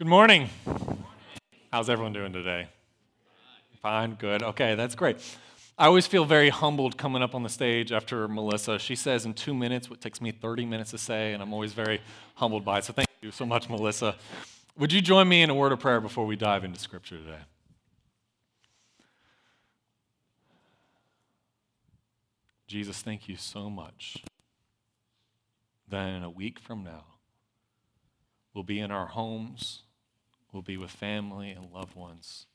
Good morning. How's everyone doing today? Fine, good. Okay, that's great. I always feel very humbled coming up on the stage after Melissa. She says in two minutes what takes me 30 minutes to say, and I'm always very humbled by it. So thank you so much, Melissa. Would you join me in a word of prayer before we dive into Scripture today? Jesus, thank you so much that in a week from now, we'll be in our homes We'll be with family and loved ones.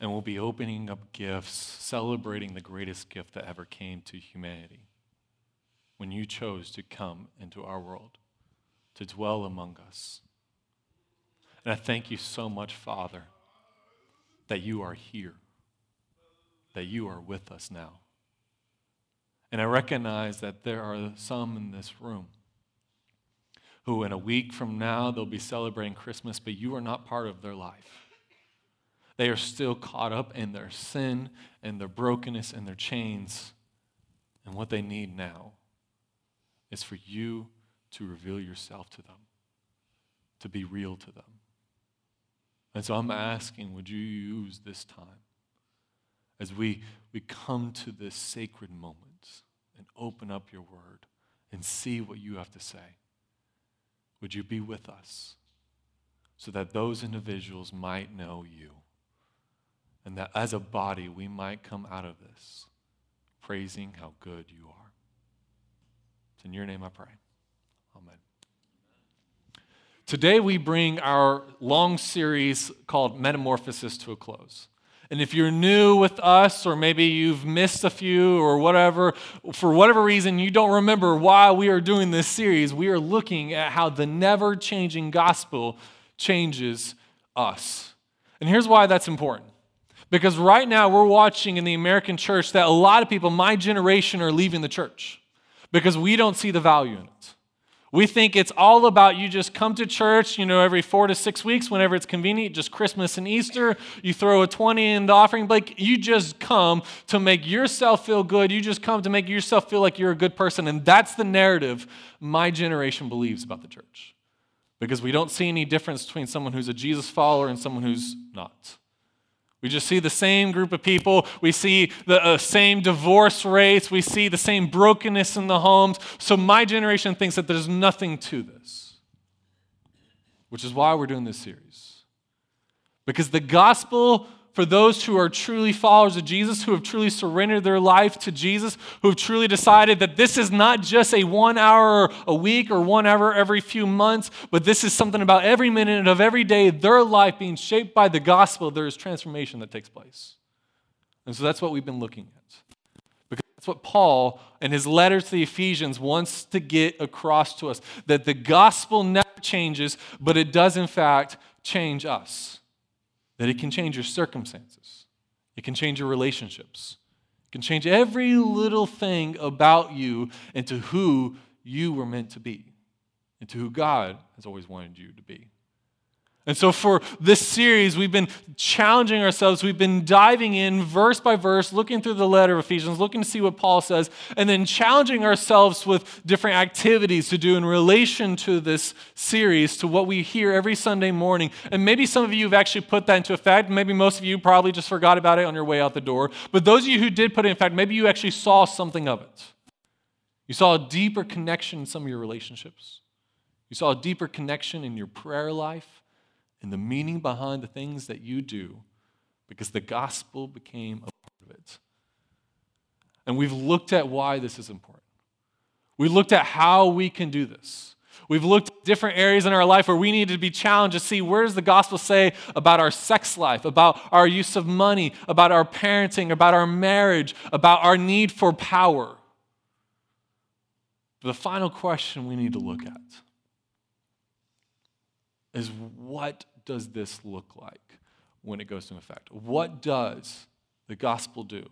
And we'll be opening up gifts, celebrating the greatest gift that ever came to humanity when you chose to come into our world, to dwell among us. And I thank you so much, Father, that you are here, that you are with us now. And I recognize that there are some in this room who in a week from now they'll be celebrating Christmas, but you are not part of their life. They are still caught up in their sin and their brokenness and their chains. And what they need now is for you to reveal yourself to them, to be real to them. And so I'm asking, would you use this time as we, we come to this sacred moment and open up your word and see what you have to say? Would you be with us so that those individuals might know you and that as a body we might come out of this praising how good you are? It's in your name I pray. Amen. Today we bring our long series called Metamorphosis to a close. And if you're new with us, or maybe you've missed a few, or whatever, for whatever reason you don't remember why we are doing this series, we are looking at how the never changing gospel changes us. And here's why that's important. Because right now we're watching in the American church that a lot of people, my generation, are leaving the church because we don't see the value in it. We think it's all about you just come to church, you know, every four to six weeks, whenever it's convenient, just Christmas and Easter. You throw a 20 in the offering. Like, you just come to make yourself feel good. You just come to make yourself feel like you're a good person. And that's the narrative my generation believes about the church. Because we don't see any difference between someone who's a Jesus follower and someone who's not. We just see the same group of people. We see the uh, same divorce rates. We see the same brokenness in the homes. So my generation thinks that there's nothing to this, which is why we're doing this series. Because the gospel for those who are truly followers of Jesus, who have truly surrendered their life to Jesus, who have truly decided that this is not just a one hour a week or one hour every few months, but this is something about every minute of every day, their life being shaped by the gospel, there is transformation that takes place. And so that's what we've been looking at. Because that's what Paul, in his letter to the Ephesians, wants to get across to us that the gospel never changes, but it does, in fact, change us that it can change your circumstances, it can change your relationships, it can change every little thing about you into who you were meant to be, into who God has always wanted you to be. And so, for this series, we've been challenging ourselves. We've been diving in verse by verse, looking through the letter of Ephesians, looking to see what Paul says, and then challenging ourselves with different activities to do in relation to this series, to what we hear every Sunday morning. And maybe some of you have actually put that into effect. Maybe most of you probably just forgot about it on your way out the door. But those of you who did put it in effect, maybe you actually saw something of it. You saw a deeper connection in some of your relationships, you saw a deeper connection in your prayer life and the meaning behind the things that you do because the gospel became a part of it. And we've looked at why this is important. We looked at how we can do this. We've looked at different areas in our life where we need to be challenged to see where does the gospel say about our sex life, about our use of money, about our parenting, about our marriage, about our need for power. the final question we need to look at is what does this look like when it goes into effect? What does the gospel do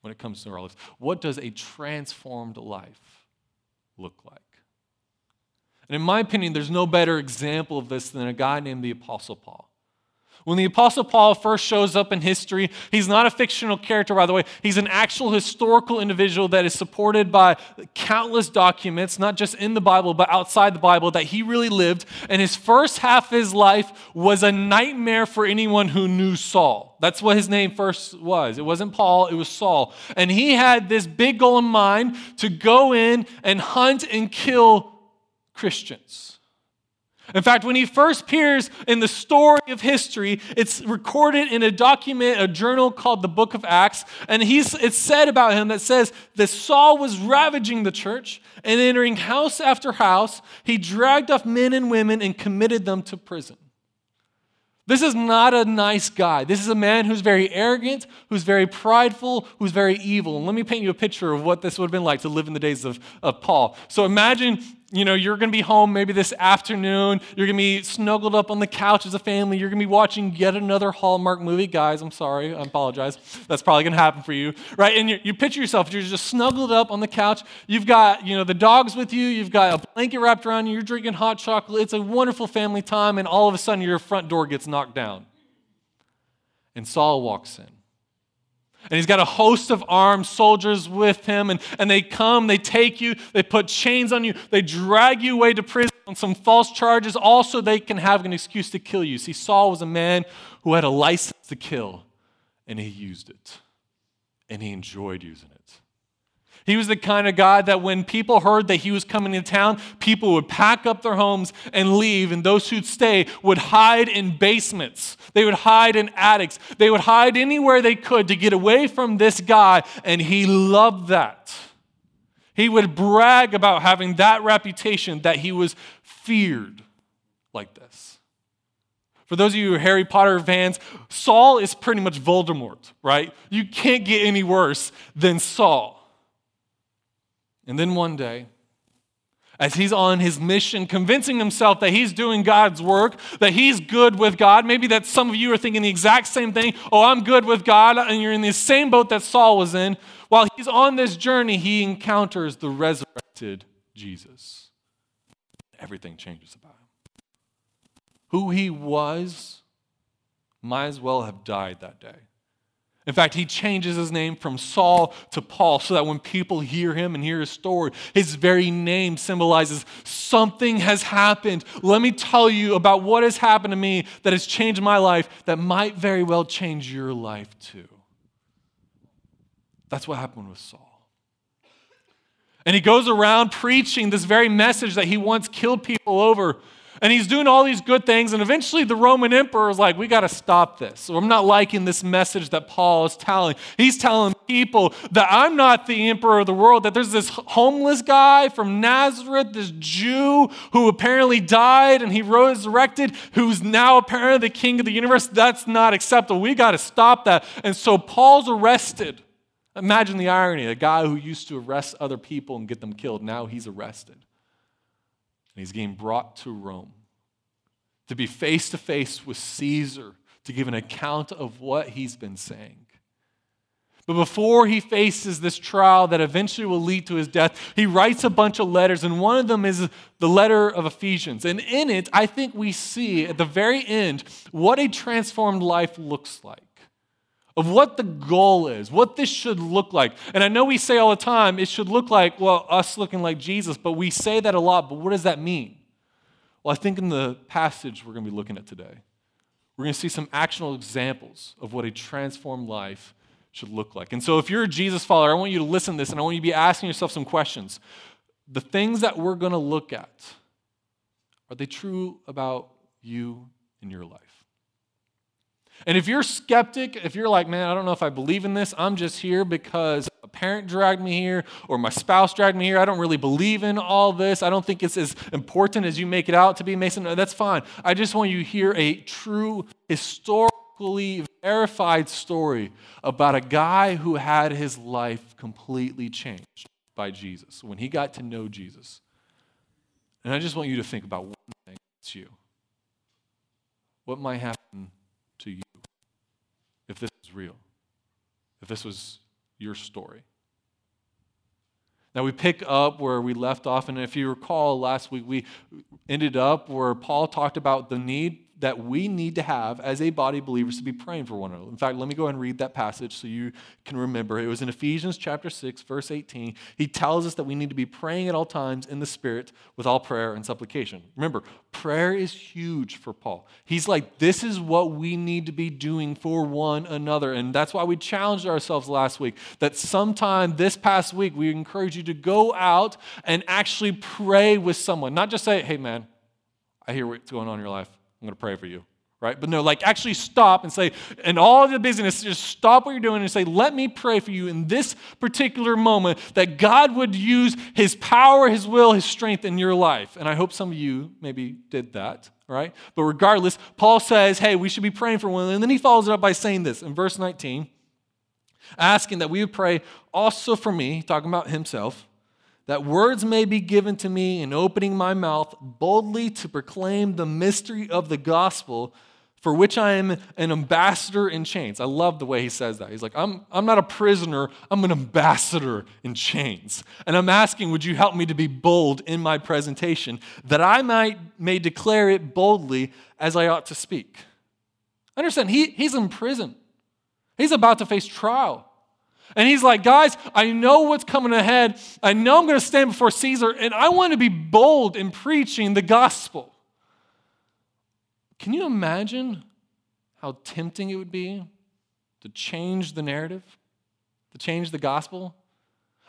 when it comes to our lives? What does a transformed life look like? And in my opinion, there's no better example of this than a guy named the Apostle Paul. When the Apostle Paul first shows up in history, he's not a fictional character, by the way. He's an actual historical individual that is supported by countless documents, not just in the Bible, but outside the Bible, that he really lived. And his first half of his life was a nightmare for anyone who knew Saul. That's what his name first was. It wasn't Paul, it was Saul. And he had this big goal in mind to go in and hunt and kill Christians. In fact, when he first appears in the story of history, it's recorded in a document, a journal called the Book of Acts, and he's, it's said about him that says that Saul was ravaging the church and entering house after house. He dragged off men and women and committed them to prison. This is not a nice guy. This is a man who's very arrogant, who's very prideful, who's very evil. And let me paint you a picture of what this would have been like to live in the days of, of Paul. So imagine you know, you're going to be home maybe this afternoon. You're going to be snuggled up on the couch as a family. You're going to be watching yet another Hallmark movie. Guys, I'm sorry. I apologize. That's probably going to happen for you, right? And you, you picture yourself, you're just snuggled up on the couch. You've got, you know, the dogs with you. You've got a blanket wrapped around you. You're drinking hot chocolate. It's a wonderful family time. And all of a sudden, your front door gets knocked down. And Saul walks in. And he's got a host of armed soldiers with him, and, and they come, they take you, they put chains on you, they drag you away to prison on some false charges. Also, they can have an excuse to kill you. See, Saul was a man who had a license to kill, and he used it, and he enjoyed using it. He was the kind of guy that when people heard that he was coming to town, people would pack up their homes and leave, and those who'd stay would hide in basements. They would hide in attics. They would hide anywhere they could to get away from this guy, and he loved that. He would brag about having that reputation that he was feared like this. For those of you who are Harry Potter fans, Saul is pretty much Voldemort, right? You can't get any worse than Saul. And then one day, as he's on his mission, convincing himself that he's doing God's work, that he's good with God. Maybe that some of you are thinking the exact same thing. Oh, I'm good with God. And you're in the same boat that Saul was in. While he's on this journey, he encounters the resurrected Jesus. Everything changes about him. Who he was might as well have died that day. In fact, he changes his name from Saul to Paul so that when people hear him and hear his story, his very name symbolizes something has happened. Let me tell you about what has happened to me that has changed my life that might very well change your life too. That's what happened with Saul. And he goes around preaching this very message that he once killed people over and he's doing all these good things. And eventually the Roman emperor is like, we got to stop this. So I'm not liking this message that Paul is telling. He's telling people that I'm not the emperor of the world, that there's this homeless guy from Nazareth, this Jew who apparently died and he resurrected, who's now apparently the king of the universe. That's not acceptable. We got to stop that. And so Paul's arrested. Imagine the irony a guy who used to arrest other people and get them killed, now he's arrested. And he's getting brought to Rome to be face to face with Caesar to give an account of what he's been saying. But before he faces this trial that eventually will lead to his death, he writes a bunch of letters, and one of them is the letter of Ephesians. And in it, I think we see at the very end what a transformed life looks like of what the goal is, what this should look like. And I know we say all the time it should look like, well, us looking like Jesus, but we say that a lot, but what does that mean? Well, I think in the passage we're going to be looking at today, we're going to see some actionable examples of what a transformed life should look like. And so if you're a Jesus follower, I want you to listen to this and I want you to be asking yourself some questions. The things that we're going to look at, are they true about you in your life? And if you're skeptic, if you're like, man, I don't know if I believe in this, I'm just here because a parent dragged me here or my spouse dragged me here. I don't really believe in all this. I don't think it's as important as you make it out to be, Mason. That's fine. I just want you to hear a true, historically verified story about a guy who had his life completely changed by Jesus when he got to know Jesus. And I just want you to think about one thing it's you. What might happen if this was real, if this was your story. Now, we pick up where we left off, and if you recall last week, we ended up where Paul talked about the need that we need to have as a body of believers to be praying for one another. In fact, let me go and read that passage so you can remember. It was in Ephesians chapter 6, verse 18. He tells us that we need to be praying at all times in the Spirit with all prayer and supplication. Remember, prayer is huge for Paul. He's like, this is what we need to be doing for one another. And that's why we challenged ourselves last week that sometime this past week, we encourage you to go out and actually pray with someone. Not just say, hey, man, I hear what's going on in your life. I'm going to pray for you. Right? But no, like actually stop and say, and all the busyness, just stop what you're doing and say, let me pray for you in this particular moment that God would use his power, his will, his strength in your life. And I hope some of you maybe did that, right? But regardless, Paul says, hey, we should be praying for one. And then he follows it up by saying this in verse 19, asking that we would pray also for me, talking about himself that words may be given to me in opening my mouth boldly to proclaim the mystery of the gospel for which I am an ambassador in chains. I love the way he says that. He's like, I'm, I'm not a prisoner, I'm an ambassador in chains. And I'm asking, would you help me to be bold in my presentation that I might may declare it boldly as I ought to speak? Understand, he, he's in prison. He's about to face trial. And he's like, guys, I know what's coming ahead. I know I'm going to stand before Caesar, and I want to be bold in preaching the gospel. Can you imagine how tempting it would be to change the narrative, to change the gospel?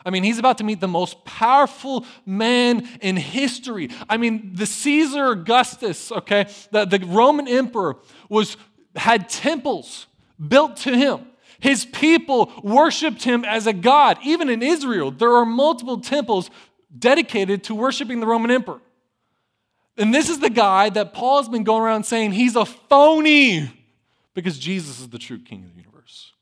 I mean, he's about to meet the most powerful man in history. I mean, the Caesar Augustus, okay, the, the Roman emperor was had temples built to him. His people worshiped him as a god. Even in Israel, there are multiple temples dedicated to worshiping the Roman emperor. And this is the guy that Paul has been going around saying he's a phony because Jesus is the true king of the universe.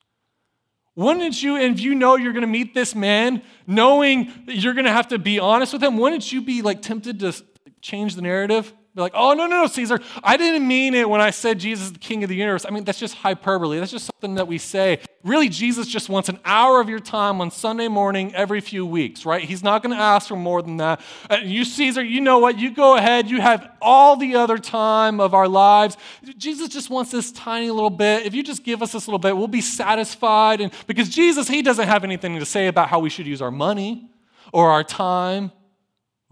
Wouldn't you, and if you know you're going to meet this man, knowing that you're going to have to be honest with him, wouldn't you be like tempted to change the narrative? Be like, oh, no, no, no, Caesar, I didn't mean it when I said Jesus is the king of the universe. I mean, that's just hyperbole. That's just something that we say. Really, Jesus just wants an hour of your time on Sunday morning every few weeks, right? He's not going to ask for more than that. And you, Caesar, you know what? You go ahead. You have all the other time of our lives. Jesus just wants this tiny little bit. If you just give us this little bit, we'll be satisfied. And because Jesus, he doesn't have anything to say about how we should use our money or our time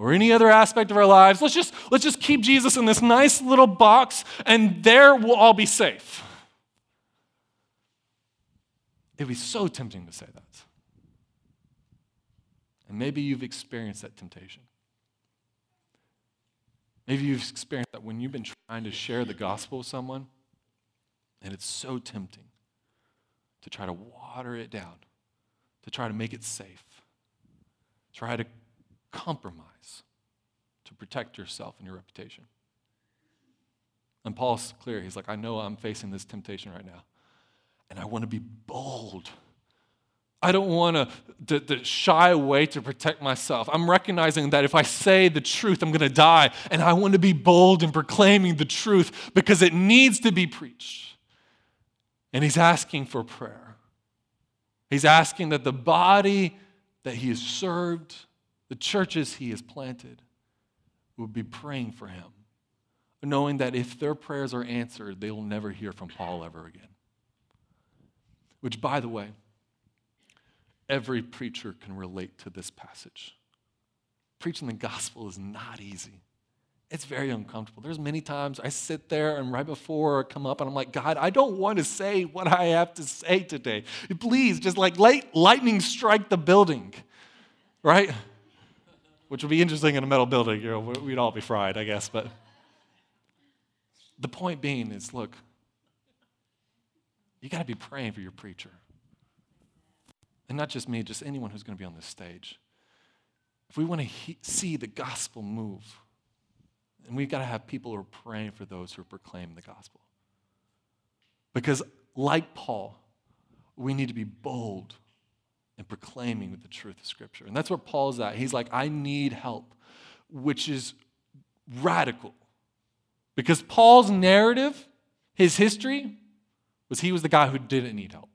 or any other aspect of our lives. Let's just, let's just keep Jesus in this nice little box, and there we'll all be safe. It'd be so tempting to say that. And maybe you've experienced that temptation. Maybe you've experienced that when you've been trying to share the gospel with someone, and it's so tempting to try to water it down, to try to make it safe, try to compromise to protect yourself and your reputation. And Paul's clear. He's like, I know I'm facing this temptation right now, and I want to be bold. I don't want to, shy away to protect myself. I'm recognizing that if I say the truth, I'm going to die. And I want to be bold in proclaiming the truth because it needs to be preached. And he's asking for prayer. He's asking that the body that he has served the churches he has planted would be praying for him, knowing that if their prayers are answered, they will never hear from Paul ever again. Which, by the way, every preacher can relate to this passage. Preaching the gospel is not easy. It's very uncomfortable. There's many times I sit there and right before I come up and I'm like, God, I don't want to say what I have to say today. Please, just like light, lightning strike the building, right? Which would be interesting in a metal building. You know, we'd all be fried, I guess. But the point being is look, you got to be praying for your preacher. And not just me, just anyone who's going to be on this stage. If we want to he- see the gospel move, and we've got to have people who are praying for those who proclaim the gospel. Because, like Paul, we need to be bold and proclaiming the truth of Scripture. And that's where Paul's at. He's like, I need help, which is radical. Because Paul's narrative, his history, was he was the guy who didn't need help.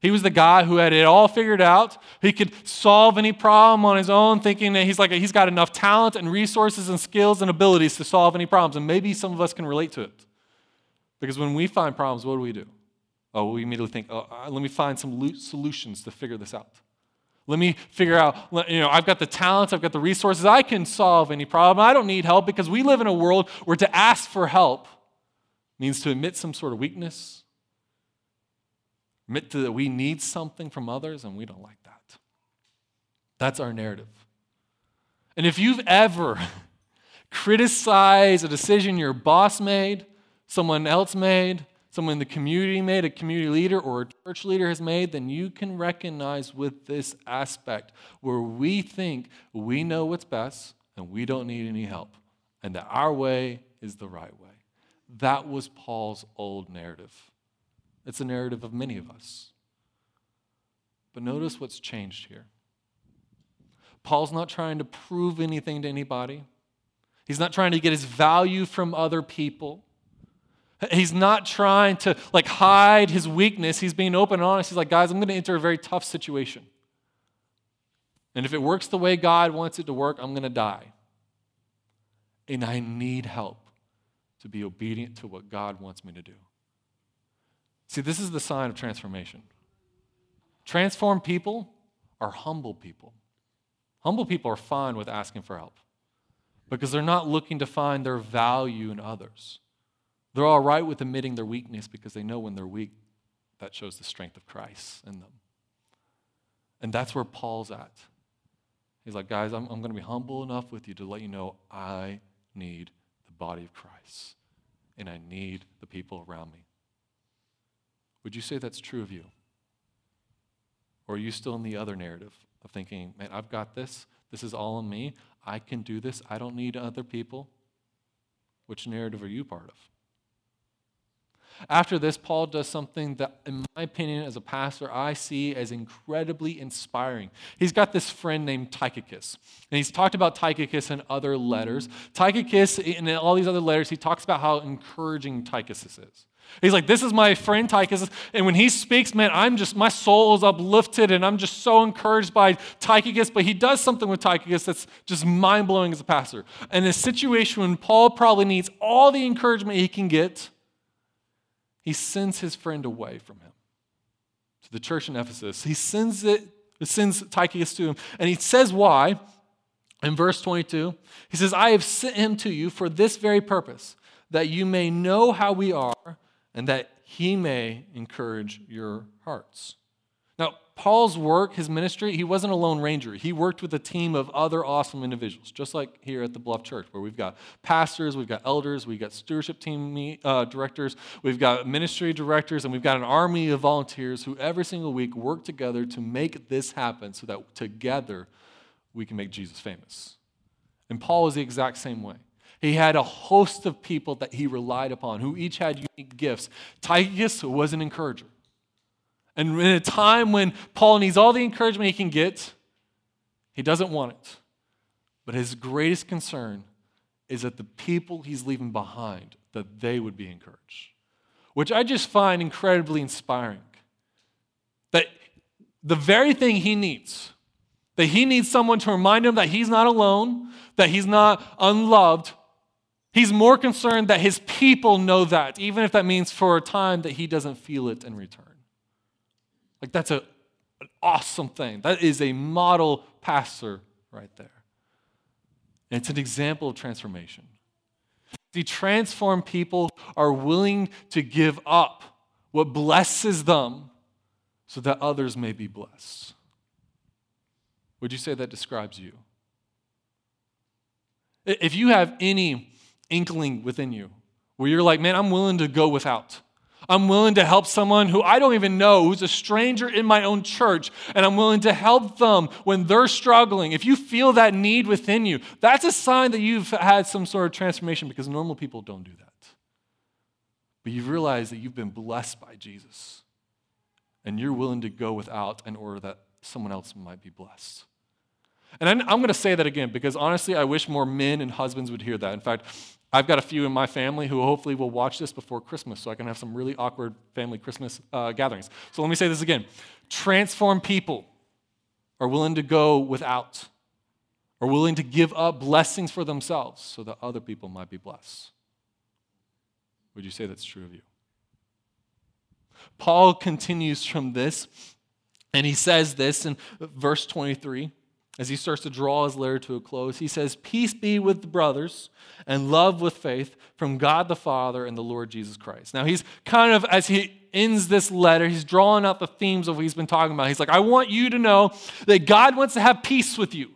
He was the guy who had it all figured out. He could solve any problem on his own, thinking that he's like he's got enough talent and resources and skills and abilities to solve any problems. And maybe some of us can relate to it. Because when we find problems, what do we do? Oh, we immediately think, oh, uh, let me find some solutions to figure this out. Let me figure out, you know, I've got the talents, I've got the resources, I can solve any problem. I don't need help because we live in a world where to ask for help means to admit some sort of weakness, admit that we need something from others, and we don't like that. That's our narrative. And if you've ever criticized a decision your boss made, someone else made, someone the community made, a community leader or a church leader has made, then you can recognize with this aspect where we think we know what's best and we don't need any help, and that our way is the right way. That was Paul's old narrative. It's a narrative of many of us. But notice what's changed here. Paul's not trying to prove anything to anybody. He's not trying to get his value from other people. He's not trying to like hide his weakness. He's being open and honest. He's like, guys, I'm going to enter a very tough situation. And if it works the way God wants it to work, I'm going to die. And I need help to be obedient to what God wants me to do. See, this is the sign of transformation. Transformed people are humble people. Humble people are fine with asking for help because they're not looking to find their value in others. They're all right with admitting their weakness because they know when they're weak, that shows the strength of Christ in them. And that's where Paul's at. He's like, guys, I'm, I'm going to be humble enough with you to let you know I need the body of Christ and I need the people around me. Would you say that's true of you? Or are you still in the other narrative of thinking, man, I've got this. This is all in me. I can do this. I don't need other people. Which narrative are you part of? After this, Paul does something that, in my opinion, as a pastor, I see as incredibly inspiring. He's got this friend named Tychicus, and he's talked about Tychicus in other letters. Tychicus, in all these other letters, he talks about how encouraging Tychicus is. He's like, This is my friend Tychicus. And when he speaks, man, I'm just, my soul is uplifted and I'm just so encouraged by Tychicus. But he does something with Tychicus that's just mind blowing as a pastor. In a situation when Paul probably needs all the encouragement he can get, he sends his friend away from him to the church in Ephesus. He sends it, sends Tychicus to him, and he says why. In verse 22, he says, I have sent him to you for this very purpose, that you may know how we are, and that he may encourage your hearts. Paul's work, his ministry, he wasn't a lone ranger. He worked with a team of other awesome individuals, just like here at the Bluff Church, where we've got pastors, we've got elders, we've got stewardship team uh, directors, we've got ministry directors, and we've got an army of volunteers who every single week work together to make this happen so that together we can make Jesus famous. And Paul was the exact same way. He had a host of people that he relied upon who each had unique gifts. Tychicus was an encourager. And in a time when Paul needs all the encouragement he can get, he doesn't want it. But his greatest concern is that the people he's leaving behind, that they would be encouraged. Which I just find incredibly inspiring. That the very thing he needs, that he needs someone to remind him that he's not alone, that he's not unloved. He's more concerned that his people know that, even if that means for a time that he doesn't feel it in return. Like, that's a, an awesome thing. That is a model pastor right there. And it's an example of transformation. See, transformed people are willing to give up what blesses them so that others may be blessed. Would you say that describes you? If you have any inkling within you where you're like, man, I'm willing to go without, I'm willing to help someone who I don't even know, who's a stranger in my own church, and I'm willing to help them when they're struggling. If you feel that need within you, that's a sign that you've had some sort of transformation because normal people don't do that. But you've realized that you've been blessed by Jesus, and you're willing to go without in order that someone else might be blessed. And I'm, going to say that again because honestly, I wish more men and husbands would hear that. In fact, I've got a few in my family who hopefully will watch this before Christmas so I can have some really awkward family Christmas uh, gatherings. So let me say this again transform people are willing to go without, are willing to give up blessings for themselves so that other people might be blessed. Would you say that's true of you? Paul continues from this, and he says this in verse 23 as he starts to draw his letter to a close. He says, Peace be with the brothers and love with faith from God the Father and the Lord Jesus Christ. Now, he's kind of, as he ends this letter, he's drawing out the themes of what he's been talking about. He's like, I want you to know that God wants to have peace with you.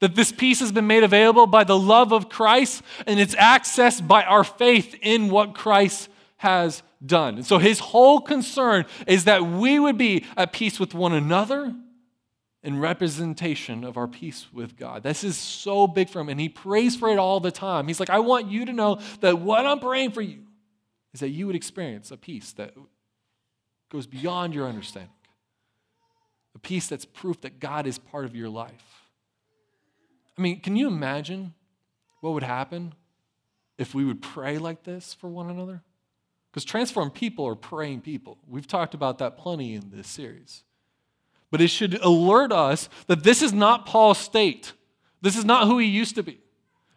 That this peace has been made available by the love of Christ and it's accessed by our faith in what Christ has done. And so his whole concern is that we would be at peace with one another in representation of our peace with God. This is so big for him, and he prays for it all the time. He's like, I want you to know that what I'm praying for you is that you would experience a peace that goes beyond your understanding, a peace that's proof that God is part of your life. I mean, can you imagine what would happen if we would pray like this for one another? Because transformed people are praying people. We've talked about that plenty in this series. But it should alert us that this is not Paul's state. This is not who he used to be.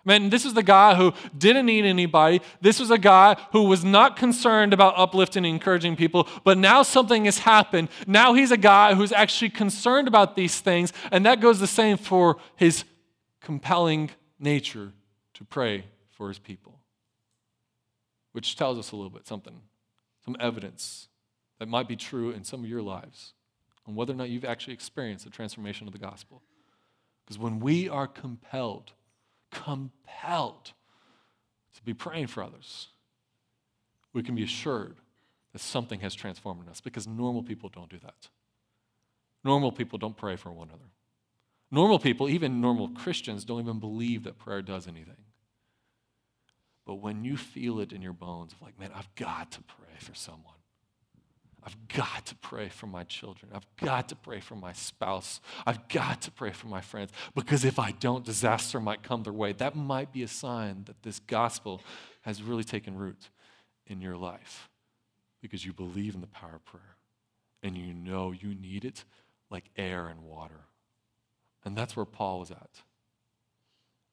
Man, this is the guy who didn't need anybody. This was a guy who was not concerned about uplifting and encouraging people, but now something has happened. Now he's a guy who's actually concerned about these things, and that goes the same for his compelling nature to pray for his people which tells us a little bit something, some evidence that might be true in some of your lives on whether or not you've actually experienced the transformation of the gospel. Because when we are compelled, compelled to be praying for others, we can be assured that something has transformed in us because normal people don't do that. Normal people don't pray for one another. Normal people, even normal Christians, don't even believe that prayer does anything. But when you feel it in your bones of like, man, I've got to pray for someone. I've got to pray for my children. I've got to pray for my spouse. I've got to pray for my friends. Because if I don't, disaster might come their way. That might be a sign that this gospel has really taken root in your life because you believe in the power of prayer and you know you need it like air and water. And that's where Paul was at.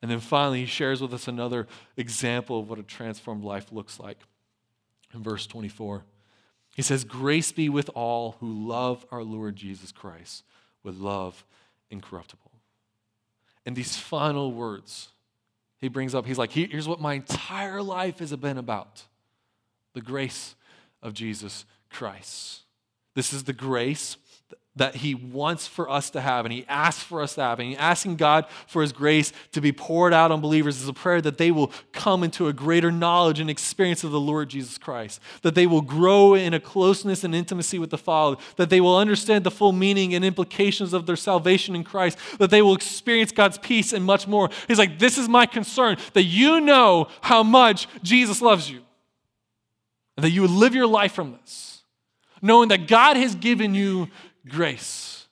And then finally, he shares with us another example of what a transformed life looks like. In verse 24, he says, Grace be with all who love our Lord Jesus Christ with love incorruptible. And these final words, he brings up, he's like, Here's what my entire life has been about the grace of Jesus Christ. This is the grace that he wants for us to have and he asks for us to have and asking god for his grace to be poured out on believers is a prayer that they will come into a greater knowledge and experience of the lord jesus christ that they will grow in a closeness and intimacy with the father that they will understand the full meaning and implications of their salvation in christ that they will experience god's peace and much more. He's like this is my concern that you know how much jesus loves you and that you would live your life from this knowing that god has given you grace.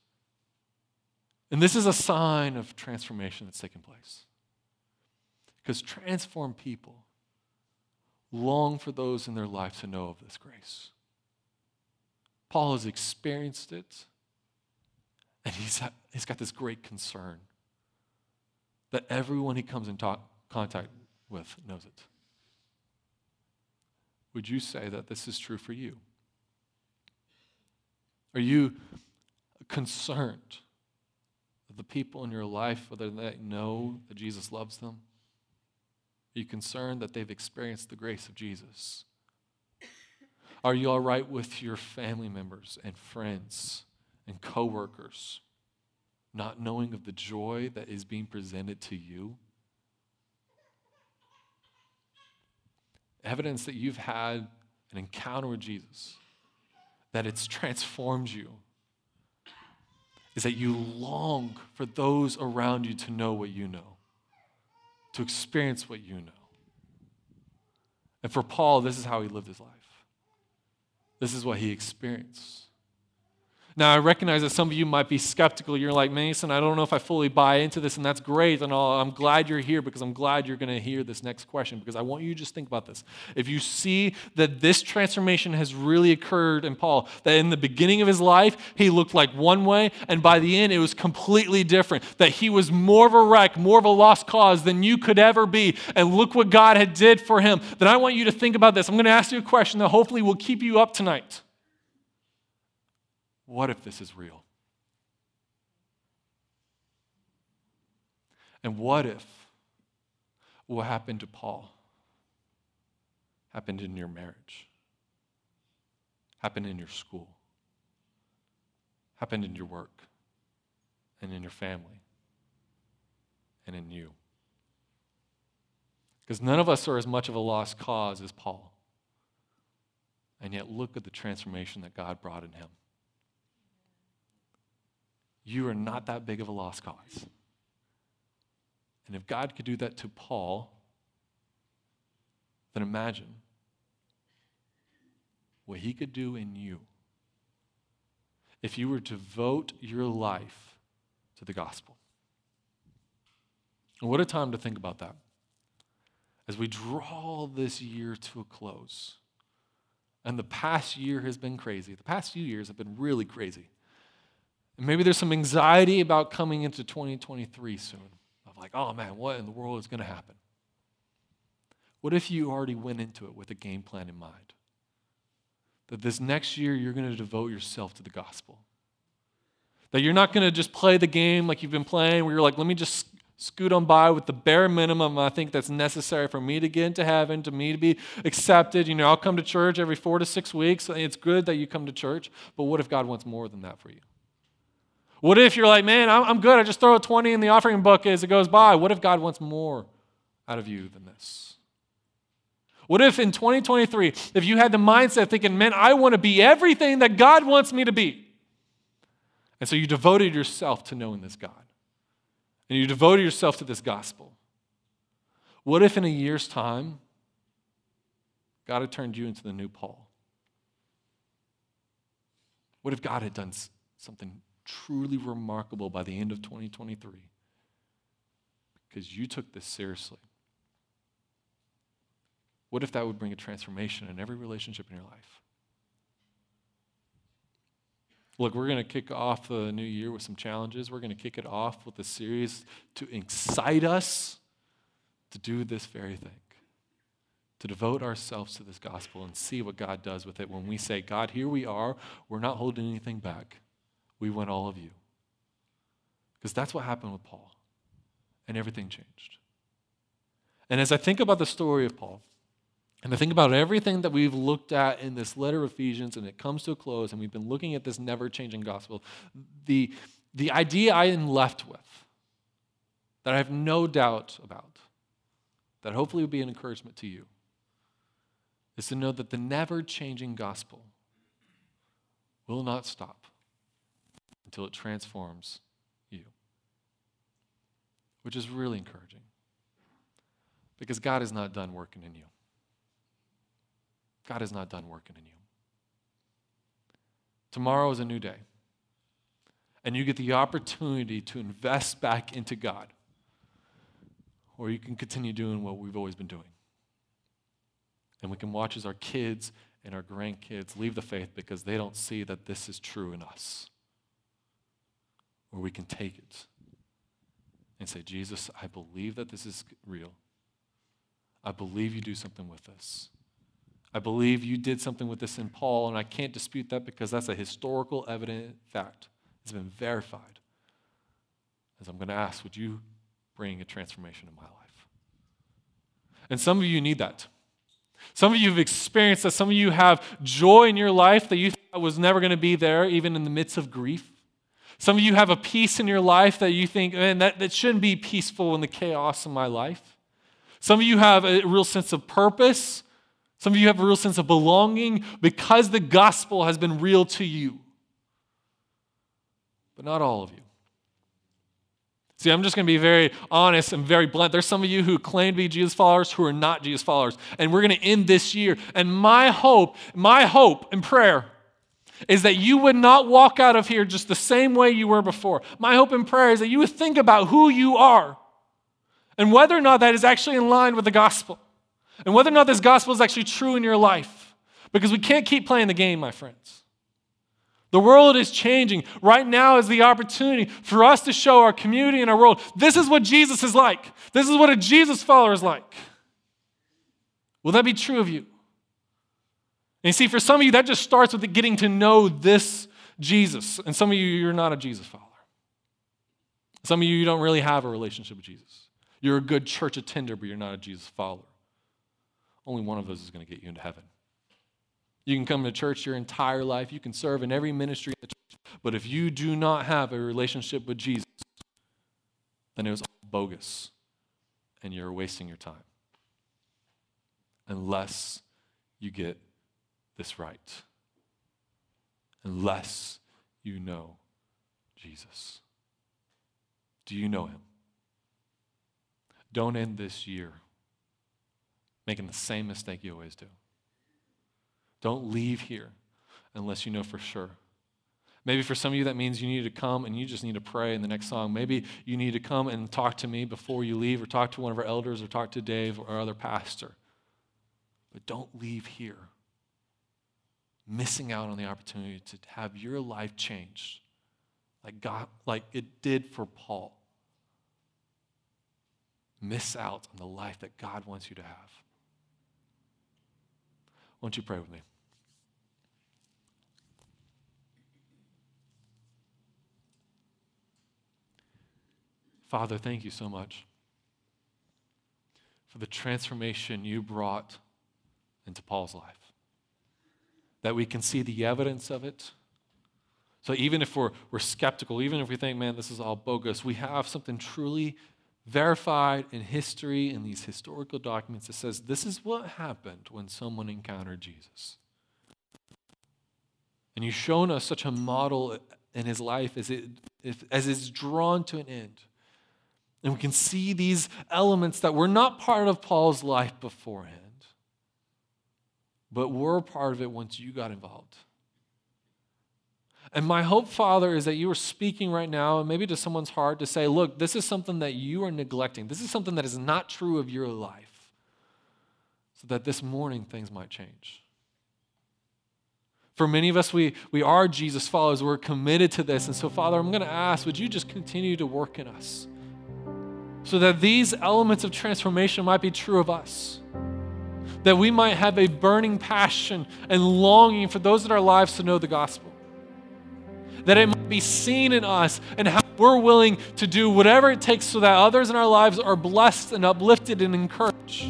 And this is a sign of transformation that's taking place. Because transformed people long for those in their life to know of this grace. Paul has experienced it, and he's, he's got this great concern that everyone he comes in talk, contact with knows it. Would you say that this is true for you? Are you concerned that the people in your life, whether they know that Jesus loves them? Are you concerned that they've experienced the grace of Jesus? Are you all right with your family members and friends and coworkers not knowing of the joy that is being presented to you? Evidence that you've had an encounter with Jesus that it's transformed you is that you long for those around you to know what you know, to experience what you know. And for Paul, this is how he lived his life. This is what he experienced. Now, I recognize that some of you might be skeptical. You're like, Mason, I don't know if I fully buy into this, and that's great. And all. I'm glad you're here because I'm glad you're going to hear this next question because I want you to just think about this. If you see that this transformation has really occurred in Paul, that in the beginning of his life, he looked like one way, and by the end, it was completely different, that he was more of a wreck, more of a lost cause than you could ever be, and look what God had did for him, then I want you to think about this. I'm going to ask you a question that hopefully will keep you up tonight. What if this is real? And what if what happened to Paul happened in your marriage, happened in your school, happened in your work, and in your family, and in you? Because none of us are as much of a lost cause as Paul. And yet, look at the transformation that God brought in him you are not that big of a lost cause. And if God could do that to Paul, then imagine what he could do in you if you were to devote your life to the gospel. And what a time to think about that. As we draw this year to a close, and the past year has been crazy. The past few years have been really crazy. And maybe there's some anxiety about coming into 2023 soon. Of like, oh man, what in the world is going to happen? What if you already went into it with a game plan in mind? That this next year you're going to devote yourself to the gospel. That you're not going to just play the game like you've been playing, where you're like, let me just scoot on by with the bare minimum I think that's necessary for me to get into heaven, to me to be accepted. You know, I'll come to church every four to six weeks. It's good that you come to church, but what if God wants more than that for you? What if you're like, man, I'm good. I just throw a 20 in the offering book as it goes by. What if God wants more out of you than this? What if in 2023, if you had the mindset thinking, man, I want to be everything that God wants me to be? And so you devoted yourself to knowing this God, and you devoted yourself to this gospel. What if in a year's time, God had turned you into the new Paul? What if God had done something truly remarkable by the end of 2023 because you took this seriously. What if that would bring a transformation in every relationship in your life? Look, we're going to kick off the new year with some challenges. We're going to kick it off with a series to excite us to do this very thing, to devote ourselves to this gospel and see what God does with it when we say, God, here we are. We're not holding anything back we want all of you. Because that's what happened with Paul. And everything changed. And as I think about the story of Paul, and I think about everything that we've looked at in this letter of Ephesians, and it comes to a close, and we've been looking at this never changing gospel, the, the idea I am left with, that I have no doubt about, that hopefully will be an encouragement to you, is to know that the never changing gospel will not stop until it transforms you, which is really encouraging because God is not done working in you. God is not done working in you. Tomorrow is a new day, and you get the opportunity to invest back into God, or you can continue doing what we've always been doing. And we can watch as our kids and our grandkids leave the faith because they don't see that this is true in us or we can take it and say, Jesus, I believe that this is real. I believe you do something with this. I believe you did something with this in Paul, and I can't dispute that because that's a historical, evident fact. It's been verified. As I'm going to ask, would you bring a transformation in my life? And some of you need that. Some of you have experienced that. Some of you have joy in your life that you thought was never going to be there, even in the midst of grief. Some of you have a peace in your life that you think, man, that, that shouldn't be peaceful in the chaos of my life. Some of you have a real sense of purpose. Some of you have a real sense of belonging because the gospel has been real to you. But not all of you. See, I'm just going to be very honest and very blunt. There's some of you who claim to be Jesus followers who are not Jesus followers. And we're going to end this year. And my hope, my hope and prayer is that you would not walk out of here just the same way you were before. My hope and prayer is that you would think about who you are and whether or not that is actually in line with the gospel and whether or not this gospel is actually true in your life. Because we can't keep playing the game, my friends. The world is changing. Right now is the opportunity for us to show our community and our world this is what Jesus is like. This is what a Jesus follower is like. Will that be true of you? And you see, for some of you, that just starts with getting to know this Jesus. And some of you, you're not a Jesus follower. Some of you, you don't really have a relationship with Jesus. You're a good church attender, but you're not a Jesus follower. Only one of those is going to get you into heaven. You can come to church your entire life, you can serve in every ministry in the church, but if you do not have a relationship with Jesus, then it was bogus and you're wasting your time. Unless you get this right. Unless you know Jesus. Do you know him? Don't end this year making the same mistake you always do. Don't leave here unless you know for sure. Maybe for some of you, that means you need to come and you just need to pray in the next song. Maybe you need to come and talk to me before you leave, or talk to one of our elders, or talk to Dave or our other pastor. But don't leave here missing out on the opportunity to have your life changed like God, like it did for Paul. Miss out on the life that God wants you to have. Won't you pray with me? Father, thank you so much for the transformation you brought into Paul's life. That we can see the evidence of it. So even if we're, we're skeptical, even if we think, man, this is all bogus, we have something truly verified in history in these historical documents that says this is what happened when someone encountered Jesus. And you've shown us such a model in his life as, it, as it's drawn to an end. And we can see these elements that were not part of Paul's life beforehand, but were part of it once you got involved. And my hope, Father, is that you are speaking right now, and maybe to someone's heart, to say, look, this is something that you are neglecting. This is something that is not true of your life. So that this morning things might change. For many of us, we, we are Jesus followers. We're committed to this. And so, Father, I'm going to ask, would you just continue to work in us so that these elements of transformation might be true of us? That we might have a burning passion and longing for those in our lives to know the gospel that it might be seen in us and how we're willing to do whatever it takes so that others in our lives are blessed and uplifted and encouraged.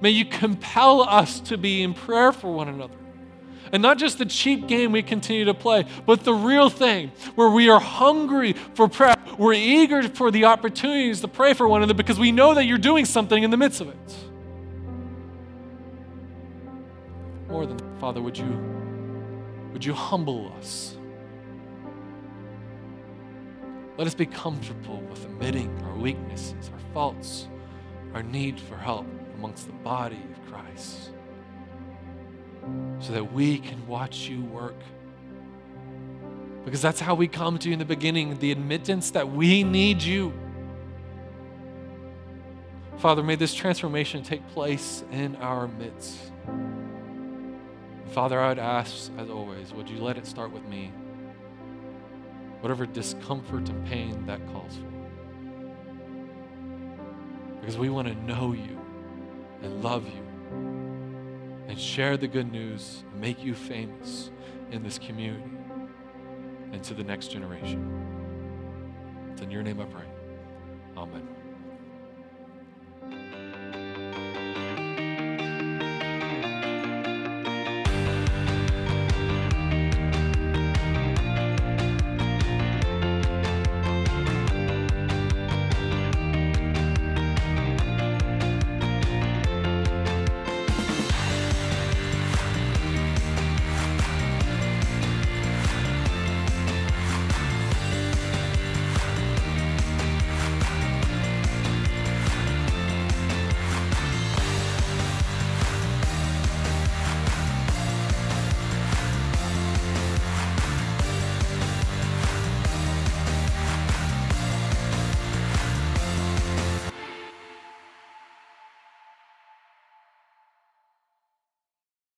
May you compel us to be in prayer for one another. And not just the cheap game we continue to play, but the real thing where we are hungry for prayer. We're eager for the opportunities to pray for one another because we know that you're doing something in the midst of it. More than that, Father, would you would you humble us? Let us be comfortable with admitting our weaknesses, our faults, our need for help amongst the body of Christ so that we can watch you work. Because that's how we come to you in the beginning the admittance that we need you. Father, may this transformation take place in our midst. Father, I would ask, as always, would you let it start with me? Whatever discomfort and pain that calls for. Because we want to know you and love you and share the good news and make you famous in this community and to the next generation. It's in your name I pray. Amen.